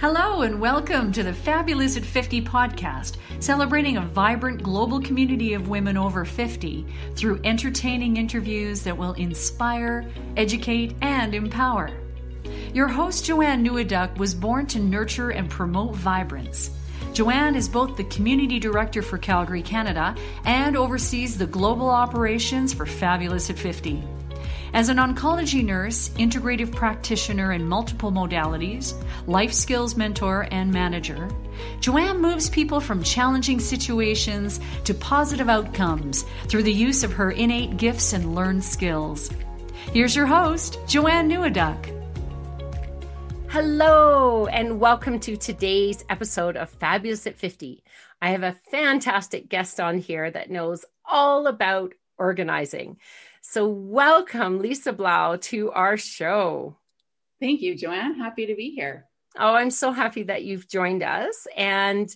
Hello, and welcome to the Fabulous at 50 podcast, celebrating a vibrant global community of women over 50 through entertaining interviews that will inspire, educate, and empower. Your host, Joanne Neweduk, was born to nurture and promote vibrance. Joanne is both the Community Director for Calgary, Canada, and oversees the global operations for Fabulous at 50. As an oncology nurse, integrative practitioner in multiple modalities, life skills mentor, and manager, Joanne moves people from challenging situations to positive outcomes through the use of her innate gifts and learned skills. Here's your host, Joanne Neweduk. Hello, and welcome to today's episode of Fabulous at 50. I have a fantastic guest on here that knows all about organizing. So, welcome, Lisa Blough, to our show. Thank you, Joanne. Happy to be here. Oh, I'm so happy that you've joined us. And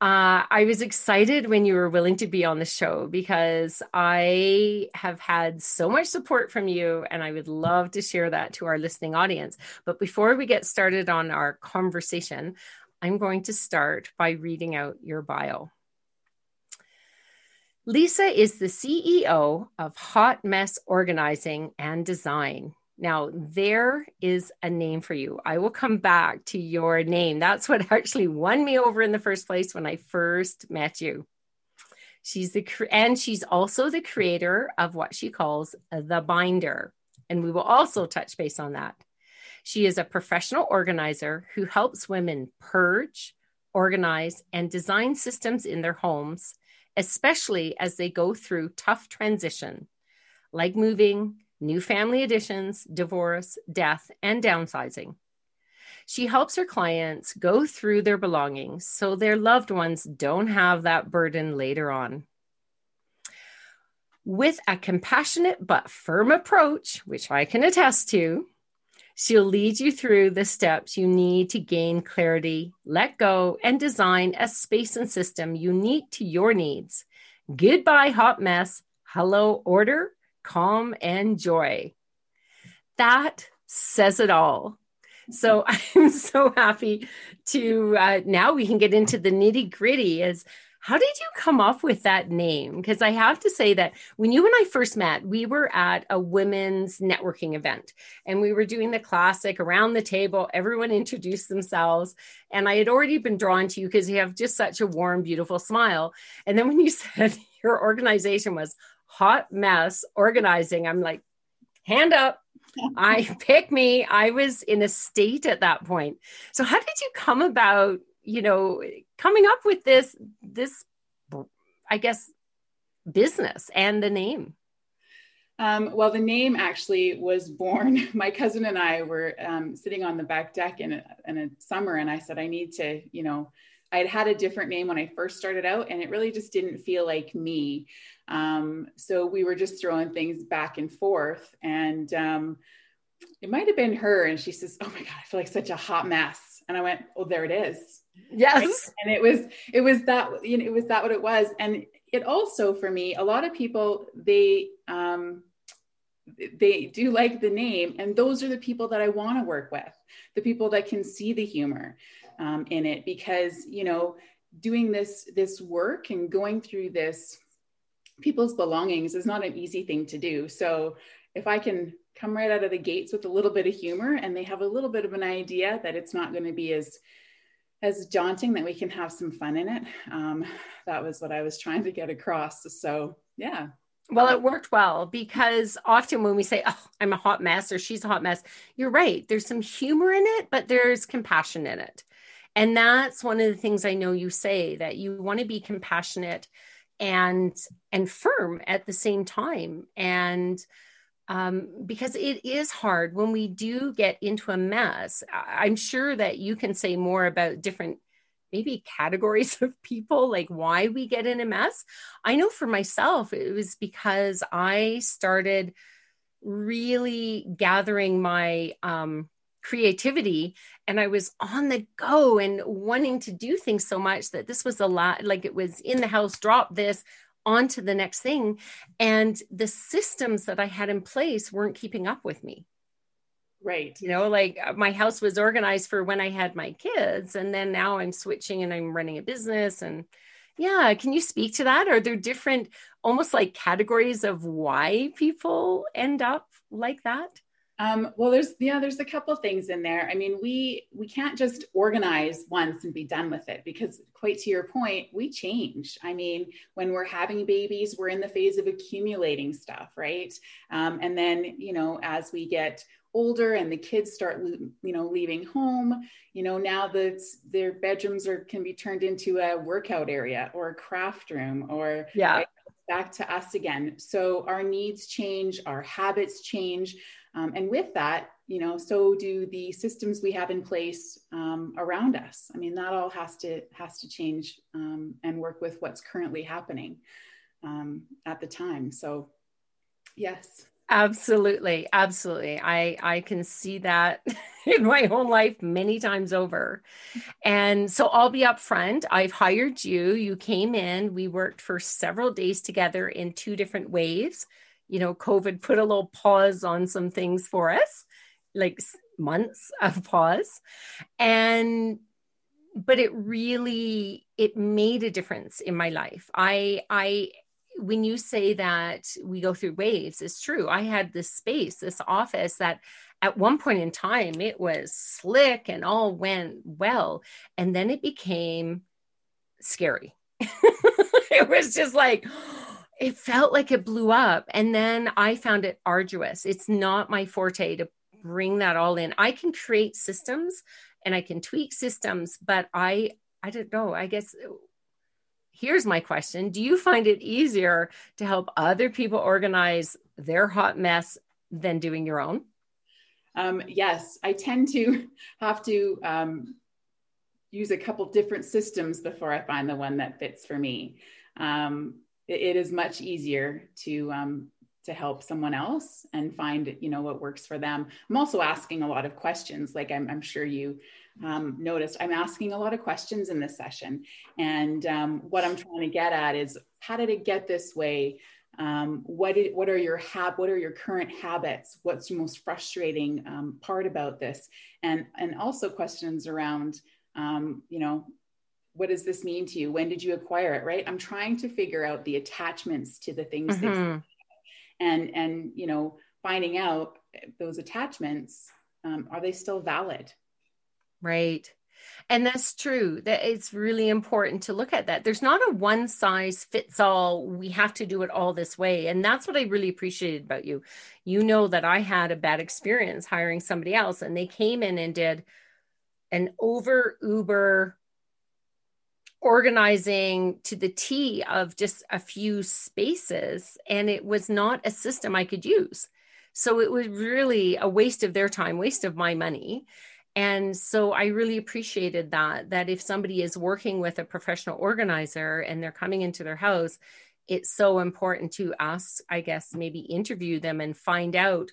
uh, I was excited when you were willing to be on the show because I have had so much support from you, and I would love to share that to our listening audience. But before we get started on our conversation, I'm going to start by reading out your bio. Lisa is the CEO of Hot Mess Organizing and Design. Now, there is a name for you. I will come back to your name. That's what actually won me over in the first place when I first met you. She's the and she's also the creator of what she calls the binder, and we will also touch base on that. She is a professional organizer who helps women purge, organize, and design systems in their homes especially as they go through tough transition like moving, new family additions, divorce, death, and downsizing. She helps her clients go through their belongings so their loved ones don't have that burden later on. With a compassionate but firm approach, which I can attest to, She'll lead you through the steps you need to gain clarity, let go, and design a space and system unique to your needs. Goodbye, hot mess. Hello, order, calm, and joy. That says it all. So I'm so happy to uh, now we can get into the nitty gritty as how did you come up with that name? Because I have to say that when you and I first met, we were at a women's networking event and we were doing the classic around the table, everyone introduced themselves. And I had already been drawn to you because you have just such a warm, beautiful smile. And then when you said your organization was Hot Mess Organizing, I'm like, hand up. I pick me. I was in a state at that point. So, how did you come about you know coming up with this this i guess business and the name um, well, the name actually was born. My cousin and I were um, sitting on the back deck in a, in a summer, and I said, I need to, you know, I had had a different name when I first started out, and it really just didn't feel like me. Um, so we were just throwing things back and forth, and um, it might have been her. And she says, "Oh my god, I feel like such a hot mess." And I went, "Oh, there it is." Yes. Right? And it was, it was that, you know, it was that what it was. And it also, for me, a lot of people, they, um, they do like the name and those are the people that i want to work with the people that can see the humor um, in it because you know doing this this work and going through this people's belongings is not an easy thing to do so if i can come right out of the gates with a little bit of humor and they have a little bit of an idea that it's not going to be as as daunting that we can have some fun in it. Um, that was what I was trying to get across. So, yeah. Well, it worked well because often when we say, Oh, I'm a hot mess or she's a hot mess, you're right. There's some humor in it, but there's compassion in it. And that's one of the things I know you say that you want to be compassionate and and firm at the same time. And um, because it is hard when we do get into a mess. I'm sure that you can say more about different maybe categories of people, like why we get in a mess. I know for myself, it was because I started really gathering my um, creativity and I was on the go and wanting to do things so much that this was a lot like it was in the house, drop this, on to the next thing. And the systems that I had in place weren't keeping up with me. Right. You know, like uh, my house was organized for when I had my kids, and then now I'm switching and I'm running a business. And yeah, can you speak to that? Are there different, almost like categories of why people end up like that? Um, well, there's yeah, there's a couple things in there. I mean, we we can't just organize once and be done with it because, quite to your point, we change. I mean, when we're having babies, we're in the phase of accumulating stuff, right? Um, and then you know, as we get older and the kids start you know leaving home you know now that their bedrooms are can be turned into a workout area or a craft room or yeah right, back to us again so our needs change our habits change um, and with that, you know, so do the systems we have in place um, around us. I mean, that all has to has to change um, and work with what's currently happening um, at the time. So, yes. Absolutely, absolutely. I I can see that in my own life many times over. And so I'll be upfront. I've hired you. You came in. We worked for several days together in two different waves you know, COVID put a little pause on some things for us, like months of pause. And but it really it made a difference in my life. I I when you say that we go through waves, it's true. I had this space, this office that at one point in time it was slick and all went well. And then it became scary. it was just like, it felt like it blew up. And then I found it arduous. It's not my forte to bring that all in. I can create systems and I can tweak systems, but I I don't know. I guess here's my question. Do you find it easier to help other people organize their hot mess than doing your own? Um, yes, I tend to have to um, use a couple different systems before I find the one that fits for me. Um, it is much easier to um, to help someone else and find you know what works for them. I'm also asking a lot of questions like i'm, I'm sure you um, noticed. I'm asking a lot of questions in this session. And um, what i'm trying to get at is how did it get this way? Um, what, what are your hab- what are your current habits? What's the most frustrating um, part about this? And and also questions around um, you know what does this mean to you? When did you acquire it? Right. I'm trying to figure out the attachments to the things mm-hmm. and and you know finding out those attachments um, are they still valid? Right. And that's true. That it's really important to look at that. There's not a one size fits all. We have to do it all this way. And that's what I really appreciated about you. You know that I had a bad experience hiring somebody else and they came in and did an over uber organizing to the T of just a few spaces, and it was not a system I could use. So it was really a waste of their time, waste of my money. And so I really appreciated that, that if somebody is working with a professional organizer and they're coming into their house, it's so important to ask, I guess, maybe interview them and find out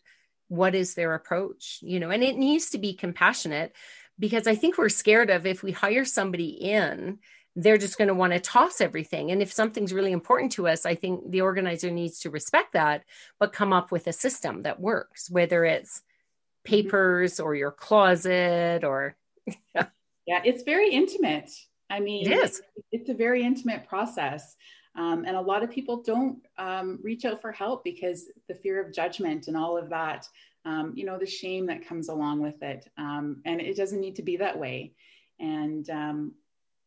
what is their approach, you know, and it needs to be compassionate because I think we're scared of if we hire somebody in they're just going to want to toss everything. And if something's really important to us, I think the organizer needs to respect that, but come up with a system that works, whether it's papers or your closet or. yeah. yeah, it's very intimate. I mean, it is. It's a very intimate process. Um, and a lot of people don't um, reach out for help because the fear of judgment and all of that, um, you know, the shame that comes along with it. Um, and it doesn't need to be that way. And um,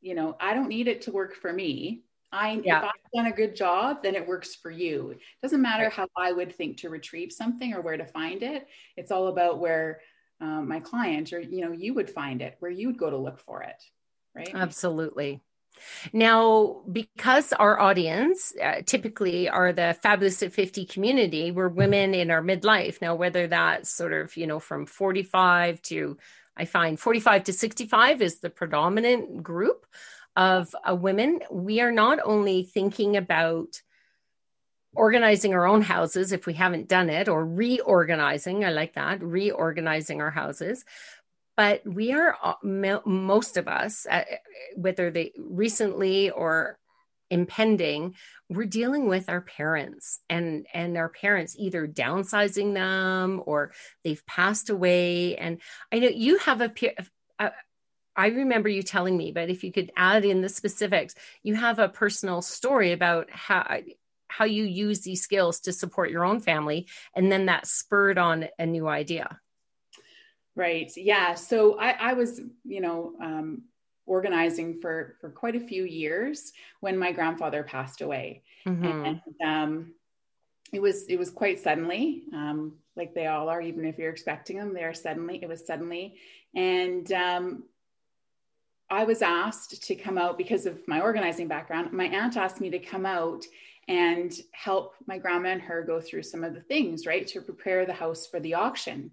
you know, I don't need it to work for me. I yeah. if I've done a good job, then it works for you. It doesn't matter right. how I would think to retrieve something or where to find it. It's all about where um, my client or you know you would find it, where you would go to look for it, right? Absolutely. Now, because our audience uh, typically are the fabulous at 50 community, we're women in our midlife. Now, whether that's sort of, you know, from 45 to I find 45 to 65 is the predominant group of uh, women. We are not only thinking about organizing our own houses if we haven't done it, or reorganizing, I like that, reorganizing our houses. But we are, uh, most of us, uh, whether they recently or impending we're dealing with our parents and and our parents either downsizing them or they've passed away and i know you have a I remember you telling me, but if you could add in the specifics, you have a personal story about how how you use these skills to support your own family, and then that spurred on a new idea. Right. Yeah. So I, I was, you know, um, organizing for for quite a few years when my grandfather passed away, mm-hmm. and um, it was it was quite suddenly, um, like they all are. Even if you're expecting them, they are suddenly. It was suddenly, and um, I was asked to come out because of my organizing background. My aunt asked me to come out and help my grandma and her go through some of the things, right, to prepare the house for the auction.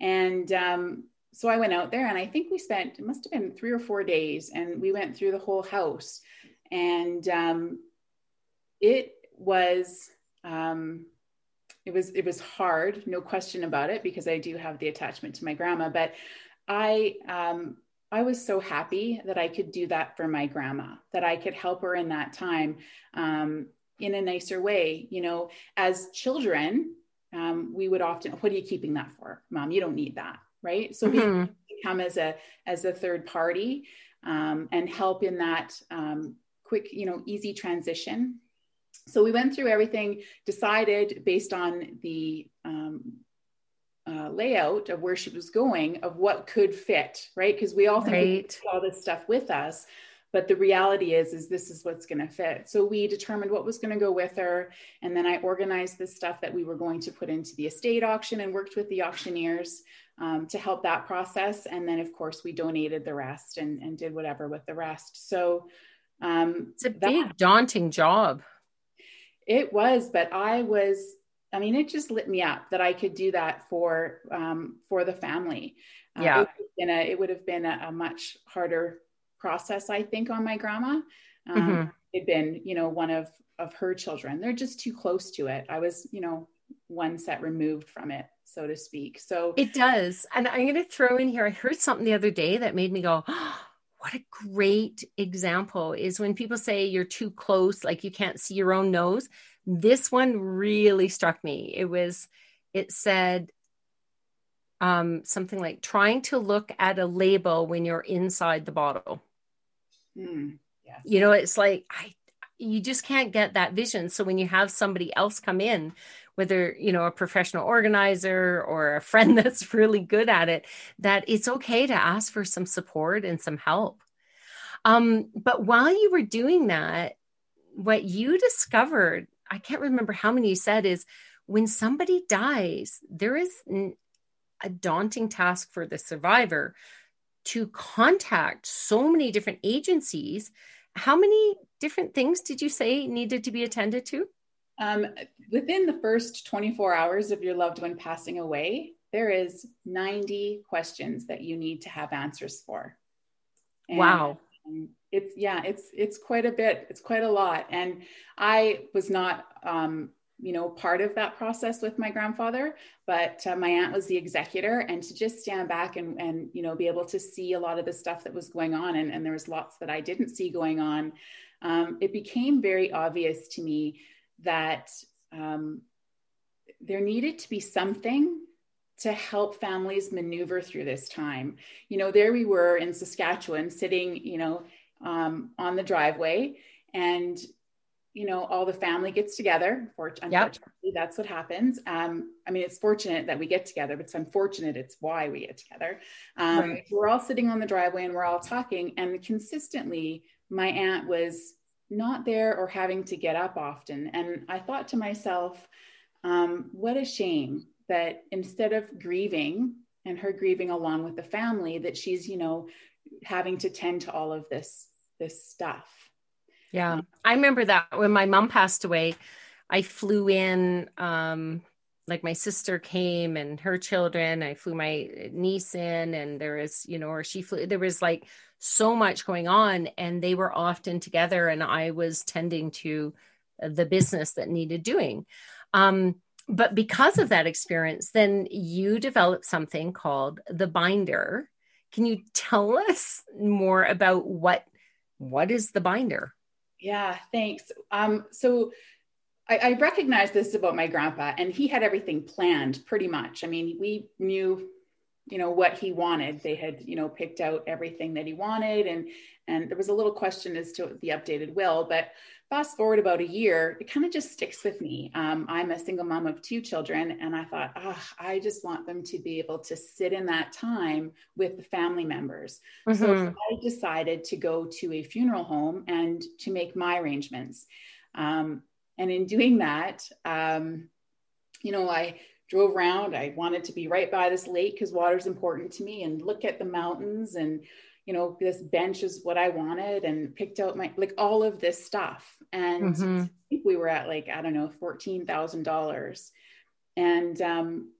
And um, so I went out there and I think we spent, it must have been three or four days, and we went through the whole house. And um, it was, um, it was it was hard no question about it because i do have the attachment to my grandma but i um, I was so happy that I could do that for my grandma, that I could help her in that time um, in a nicer way. You know, as children, um, we would often, what are you keeping that for, mom? You don't need that, right? So mm-hmm. we come as a as a third party um, and help in that um, quick, you know, easy transition. So we went through everything, decided based on the um, uh, layout of where she was going of what could fit right because we all think right. we all this stuff with us but the reality is is this is what's going to fit so we determined what was going to go with her and then i organized the stuff that we were going to put into the estate auction and worked with the auctioneers um, to help that process and then of course we donated the rest and, and did whatever with the rest so um, it's a big daunting job it was but i was I mean, it just lit me up that I could do that for um, for the family. Uh, yeah, uh, it, a, it would have been a, a, much harder process, I think, on my grandma. Um, mm-hmm. It'd been, you know, one of of her children. They're just too close to it. I was, you know, one set removed from it, so to speak. So it does. And I'm going to throw in here. I heard something the other day that made me go. Oh, what a great example is when people say you're too close, like you can't see your own nose this one really struck me. It was, it said um, something like trying to look at a label when you're inside the bottle. Mm, yes. You know, it's like, I, you just can't get that vision. So when you have somebody else come in, whether you know a professional organizer or a friend that's really good at it, that it's okay to ask for some support and some help. Um, but while you were doing that, what you discovered I can't remember how many you said is when somebody dies, there is a daunting task for the survivor to contact so many different agencies. How many different things did you say needed to be attended to? Um, within the first 24 hours of your loved one passing away, there is 90 questions that you need to have answers for. And, wow. Um, it's yeah it's it's quite a bit it's quite a lot and i was not um, you know part of that process with my grandfather but uh, my aunt was the executor and to just stand back and and you know be able to see a lot of the stuff that was going on and, and there was lots that i didn't see going on um, it became very obvious to me that um, there needed to be something to help families maneuver through this time. You know, there we were in Saskatchewan sitting, you know, um, on the driveway and you know all the family gets together unfortunately yep. that's what happens um, i mean it's fortunate that we get together but it's unfortunate it's why we get together um, right. we're all sitting on the driveway and we're all talking and consistently my aunt was not there or having to get up often and i thought to myself um, what a shame that instead of grieving and her grieving along with the family that she's you know having to tend to all of this this stuff. Yeah. I remember that when my mom passed away, I flew in um like my sister came and her children, I flew my niece in and there was, you know, or she flew there was like so much going on and they were often together and I was tending to the business that needed doing. Um but because of that experience, then you developed something called the binder, can you tell us more about what what is the binder? Yeah, thanks. Um, so I, I recognize this about my grandpa, and he had everything planned pretty much. I mean, we knew, you know, what he wanted. They had, you know, picked out everything that he wanted, and and there was a little question as to the updated will. But fast forward about a year, it kind of just sticks with me. Um, I'm a single mom of two children, and I thought, oh, I just want them to be able to sit in that time with the family members. Mm-hmm. So I decided to go to a funeral home and to make my arrangements. Um, and in doing that, um, you know, I drove around. I wanted to be right by this lake because water is important to me and look at the mountains and, you know, this bench is what I wanted and picked out my, like all of this stuff. And mm-hmm. I think we were at like, I don't know, $14,000. And, um,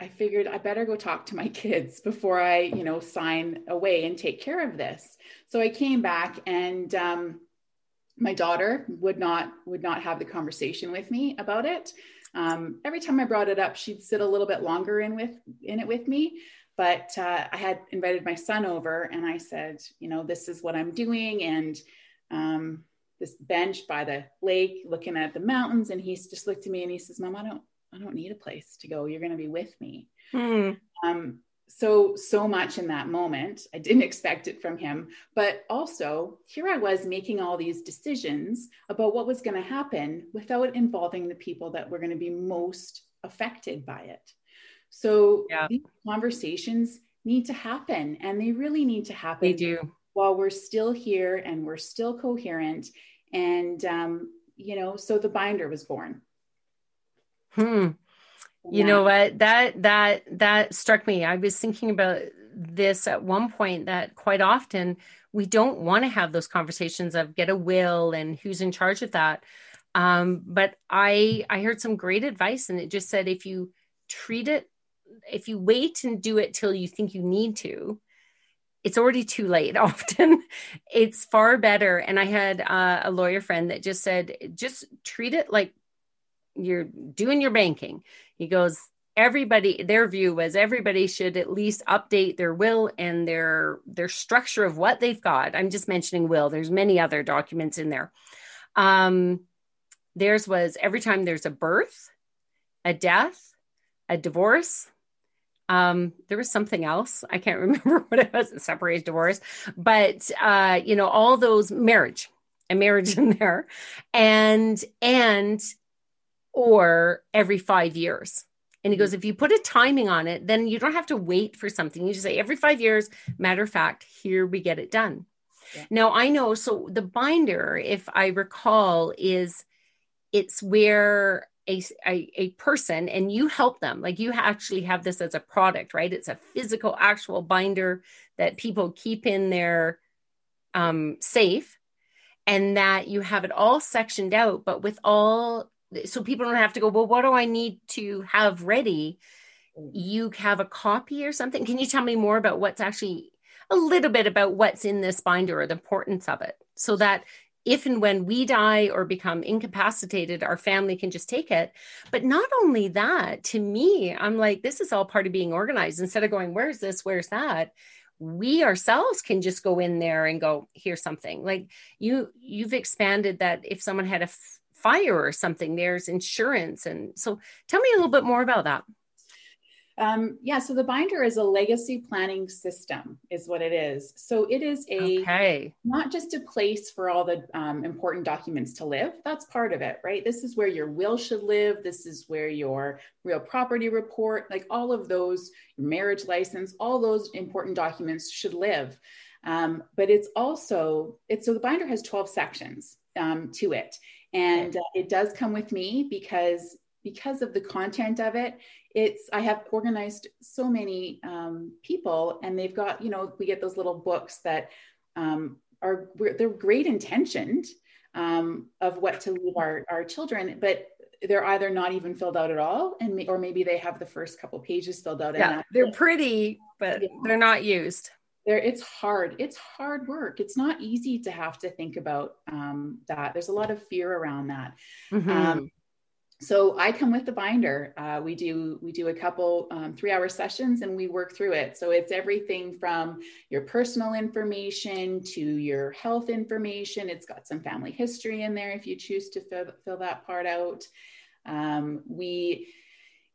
I figured I better go talk to my kids before I, you know, sign away and take care of this. So I came back and, um, my daughter would not would not have the conversation with me about it. Um, every time I brought it up, she'd sit a little bit longer in with in it with me. But uh, I had invited my son over, and I said, you know, this is what I'm doing, and um, this bench by the lake, looking at the mountains. And he's just looked at me and he says, "Mom, I don't, I don't need a place to go. You're going to be with me." Mm. Um, so so much in that moment. I didn't expect it from him. But also here i was making all these decisions about what was going to happen without involving the people that were going to be most affected by it. So yeah. these conversations need to happen and they really need to happen they do. while we're still here and we're still coherent. And um, you know so the binder was born. Hmm you know what? That that that struck me. I was thinking about this at one point that quite often we don't want to have those conversations of get a will and who's in charge of that. Um, but i i heard some great advice and it just said if you treat it if you wait and do it till you think you need to it's already too late often. It's far better. And i had uh, a lawyer friend that just said just treat it like you're doing your banking. He goes, everybody their view was everybody should at least update their will and their their structure of what they've got. I'm just mentioning will. There's many other documents in there. Um theirs was every time there's a birth a death a divorce um there was something else. I can't remember what it was separation divorce but uh you know all those marriage a marriage in there. And and or every five years. And he goes, mm-hmm. if you put a timing on it, then you don't have to wait for something. You just say every five years, matter of fact, here we get it done. Yeah. Now I know, so the binder, if I recall, is it's where a, a, a person and you help them, like you actually have this as a product, right? It's a physical, actual binder that people keep in their um, safe and that you have it all sectioned out, but with all so people don't have to go well what do i need to have ready mm. you have a copy or something can you tell me more about what's actually a little bit about what's in this binder or the importance of it so that if and when we die or become incapacitated, our family can just take it. But not only that, to me, I'm like, this is all part of being organized. Instead of going, where's this, where's that? we ourselves can just go in there and go here's something like you you've expanded that if someone had a fire or something there's insurance. And so tell me a little bit more about that. Um, yeah so the binder is a legacy planning system is what it is. So it is a okay. not just a place for all the um, important documents to live. That's part of it right? This is where your will should live. This is where your real property report like all of those marriage license all those important documents should live. Um, but it's also it's so the binder has 12 sections um, to it and uh, it does come with me because because of the content of it. It's i have organized so many um, people and they've got you know we get those little books that um, are they're great intentioned um, of what to leave our, our children but they're either not even filled out at all and or maybe they have the first couple pages filled out yeah they're pretty but yeah. they're not used there it's hard it's hard work it's not easy to have to think about um, that there's a lot of fear around that mm-hmm. um, so I come with the binder. Uh, we do we do a couple um, three hour sessions and we work through it. So it's everything from your personal information to your health information. It's got some family history in there if you choose to fill, fill that part out. Um, we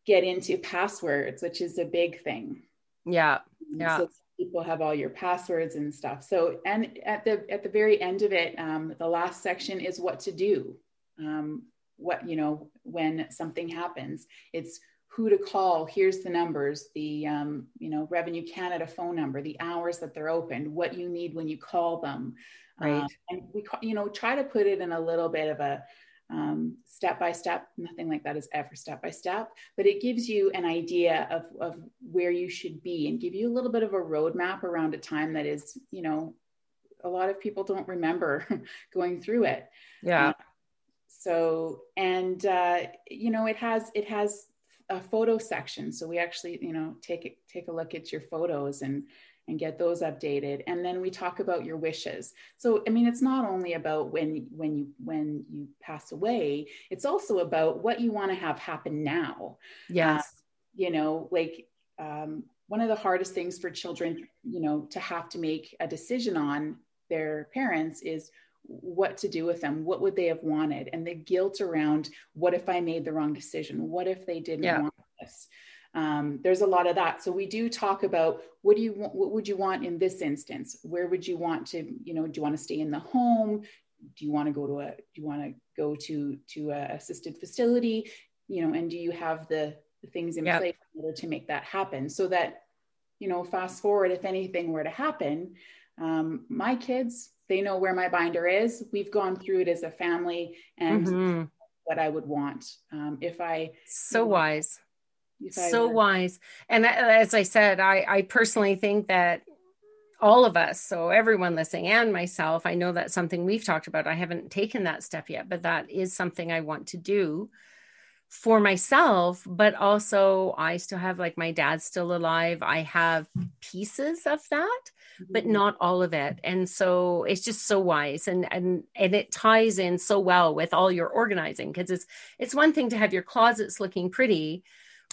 get into passwords, which is a big thing. Yeah, yeah. So people have all your passwords and stuff. So and at the at the very end of it, um, the last section is what to do. Um, what you know when something happens it's who to call here's the numbers the um, you know revenue canada phone number the hours that they're open what you need when you call them right um, and we you know try to put it in a little bit of a um, step by step nothing like that is ever step by step but it gives you an idea of, of where you should be and give you a little bit of a roadmap around a time that is you know a lot of people don't remember going through it. Yeah. So and uh, you know it has it has a photo section. So we actually you know take it take a look at your photos and and get those updated. And then we talk about your wishes. So i mean it's not only about when when you when you pass away it's also about what you want to have happen now. Yes. Uh, you know like um, one of the hardest things for children you know to have to make a decision on their parents is what to do with them. What would they have wanted? And the guilt around what if i made the wrong decision? What if they didn't yeah. want this um, there's a lot of that so we do talk about what do you want what would you want in this instance where would you want to you know do you want to stay in the home do you want to go to a do you want to go to to a assisted facility you know and do you have the, the things in yep. place in order to make that happen so that you know fast forward if anything were to happen um, my kids they know where my binder is. We've gone through it as a family and mm-hmm. what I would want. Um, if I so wise, so wise. And as I said, I, I personally think that all of us, so everyone listening and myself, I know that's something we've talked about. I haven't taken that step yet, but that is something I want to do for myself, but also I still have like my dad's still alive. I have pieces of that, but mm-hmm. not all of it. And so it's just so wise and and and it ties in so well with all your organizing because it's it's one thing to have your closets looking pretty,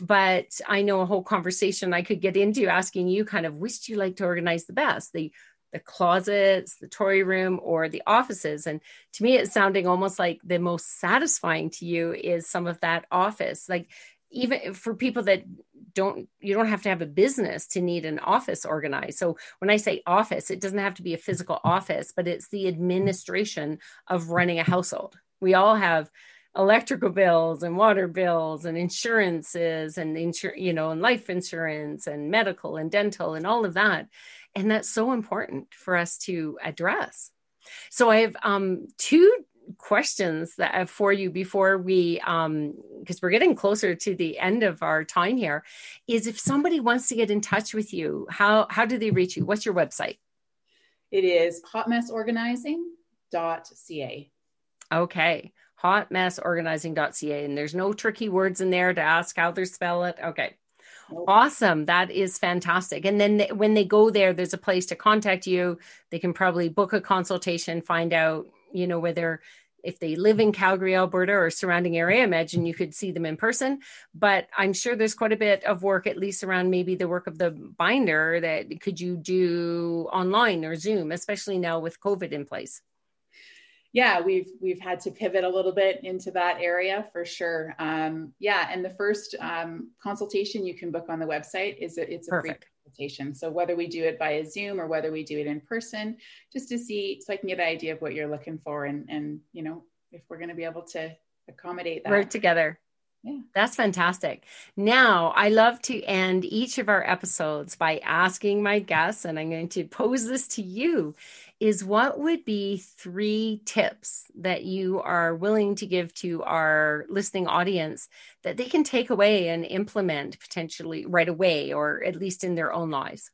but I know a whole conversation I could get into asking you kind of which do you like to organize the best? The the closets, the toy room, or the offices. And to me, it's sounding almost like the most satisfying to you is some of that office. Like even for people that don't you don't have to have a business to need an office organized so when i say office it doesn't have to be a physical office but it's the administration of running a household we all have electrical bills and water bills and insurances and insur- you know and life insurance and medical and dental and all of that. And that's so important for us to address. So i have um, two questions that I have for you before we um because we're getting closer to the end of our time here is if somebody wants to get in touch with you how how do they reach you? What's your website? It is hotmessorganizing.ca okay hotmessorganizing.ca and there's no tricky words in there to ask how they spell it okay Awesome. That is fantastic. And then when they go there, there's a place to contact you. They can probably book a consultation, find out, you know, whether if they live in Calgary, Alberta or surrounding area, imagine you could see them in person. But I'm sure there's quite a bit of work, at least around maybe the work of the binder that could you do online or Zoom, especially now with COVID in place yeah, we've we've had to pivot a little bit into that area for sure. Um, yeah, and the first um, consultation you can book on the website is a, it's a Perfect. free consultation. So whether we do it via Zoom or whether we do it in person, just to see, so I can get an idea of what you're looking for, and and you know if we're going to be able to accommodate that. Work together. Yeah. That's fantastic. Now, I love to end each of our episodes by asking my guests, and I'm going to pose this to you is what would be three tips that you are willing to give to our listening audience that they can take away and implement potentially right away or at least in their own lives?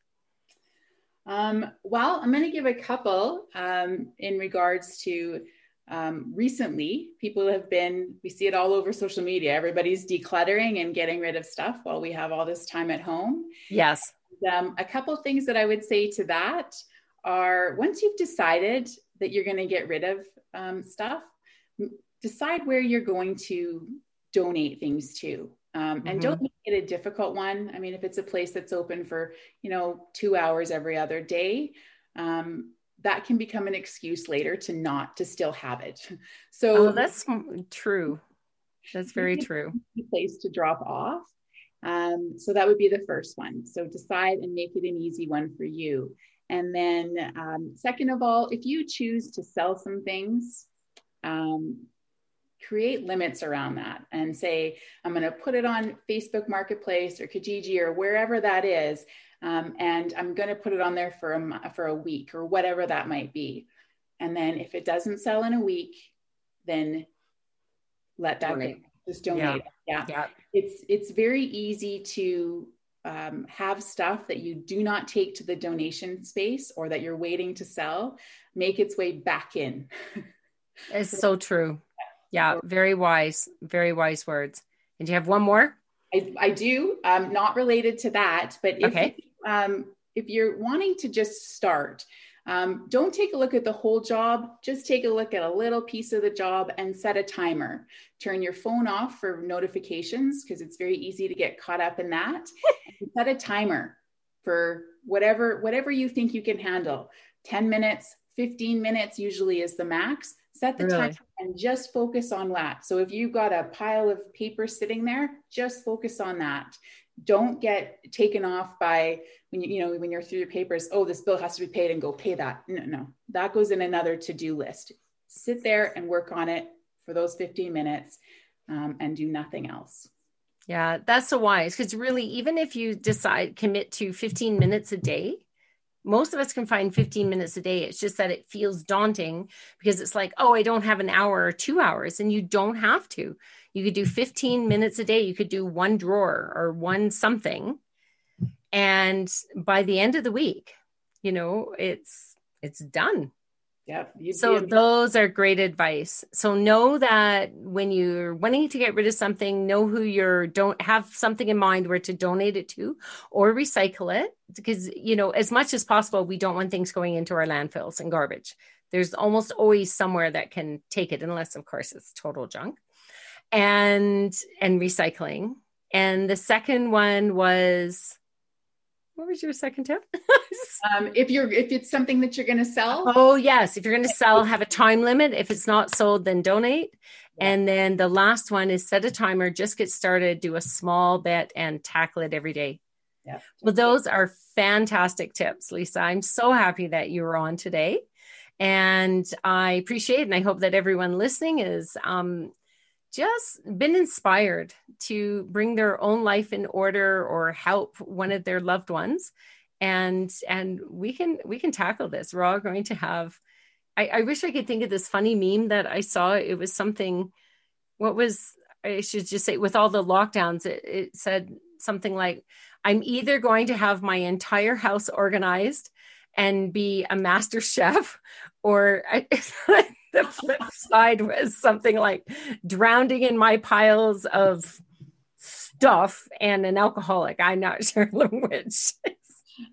Um, well, I'm going to give a couple um, in regards to um, recently. People have been, we see it all over social media. Everybody's decluttering and getting rid of stuff while we have all this time at home. Yes. Um, a couple things that I would say to that are once you've decided that you're going to get rid of um, stuff, decide where you're going to donate things to. Um, and mm-hmm. don't make it a difficult one. I mean, if it's a place that's open for, you know, two hours every other day, um, that can become an excuse later to not to still have it. So oh, that's true. That's very true. Place to drop off. Um, so that would be the first one. So decide and make it an easy one for you. And then, um, second of all, if you choose to sell some things, um, create limits around that and say, I'm going to put it on Facebook Marketplace or Kijiji or wherever that is. Um, and I'm going to put it on there for a, for a week or whatever that might be. And then if it doesn't sell in a week, then let that donate. go. Just donate. Yeah. yeah. yeah. It's, it's very easy to um, have stuff that you do not take to the donation space or that you're waiting to sell make its way back in. it's so true. Yeah, very wise, very wise words. And do you have one more? I, I do. Um, not related to that, but if, okay. um, if you're wanting to just start, um, don't take a look at the whole job. Just take a look at a little piece of the job and set a timer. Turn your phone off for notifications because it's very easy to get caught up in that. set a timer for whatever whatever you think you can handle. 10 minutes, 15 minutes usually is the max. Set the really? time and just focus on that. So if you've got a pile of paper sitting there, just focus on that. Don't get taken off by when you, you know when you're through your papers, oh, this bill has to be paid and go pay that. No, no. That goes in another to-do list. Sit there and work on it for those 15 minutes um, and do nothing else. Yeah, that's so wise because really, even if you decide commit to 15 minutes a day, most of us can find 15 minutes a day. It's just that it feels daunting because it's like, oh, I don't have an hour or two hours, and you don't have to. You could do 15 minutes a day. You could do one drawer or one something. And by the end of the week, you know, it's it's done. Yeah. So those are great advice. So know that when you're wanting to get rid of something, know who you're don't have something in mind where to donate it to or recycle it. Because you know, as much as possible, we don't want things going into our landfills and garbage. There's almost always somewhere that can take it, unless of course it's total junk. And and recycling. And the second one was what was your second tip? um, if you're if it's something that you're going to sell. Oh yes, if you're going to sell, have a time limit. If it's not sold, then donate. Yeah. And then the last one is set a timer. Just get started. Do a small bet and tackle it every day. Yeah. Well, those are fantastic tips, Lisa. I'm so happy that you were on today. And I appreciate and I hope that everyone listening is um, just been inspired to bring their own life in order or help one of their loved ones. And and we can we can tackle this. We're all going to have I, I wish i could think of this funny meme that i saw. It was something what was i should just say with all the lockdowns it, it said something like i'm either going to have my entire house organized and be a master chef or I, the flip side was something like drowning in my piles of stuff and an alcoholic. I'm not sure which.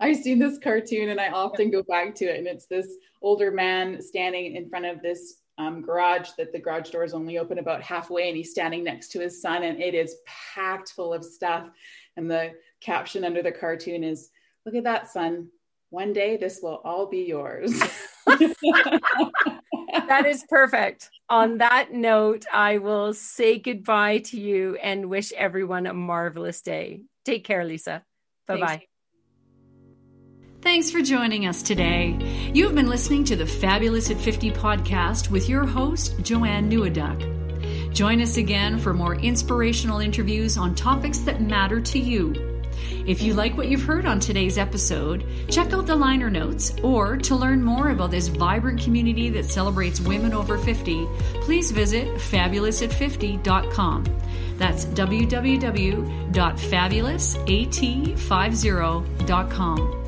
I see this cartoon and I often go back to it, and it's this older man standing in front of this um, garage that the garage doors only open about halfway, and he's standing next to his son, and it is packed full of stuff. And the caption under the cartoon is, Look at that, son. One day this will all be yours. that is perfect. On that note, I will say goodbye to you and wish everyone a marvelous day. Take care, Lisa. Bye bye. Thanks for joining us today. You've been listening to the Fabulous at 50 podcast with your host, Joanne Neweduk. Join us again for more inspirational interviews on topics that matter to you. If you like what you've heard on today's episode, check out the liner notes, or to learn more about this vibrant community that celebrates women over 50, please visit fabulousat50.com. That's www.fabulousat50.com.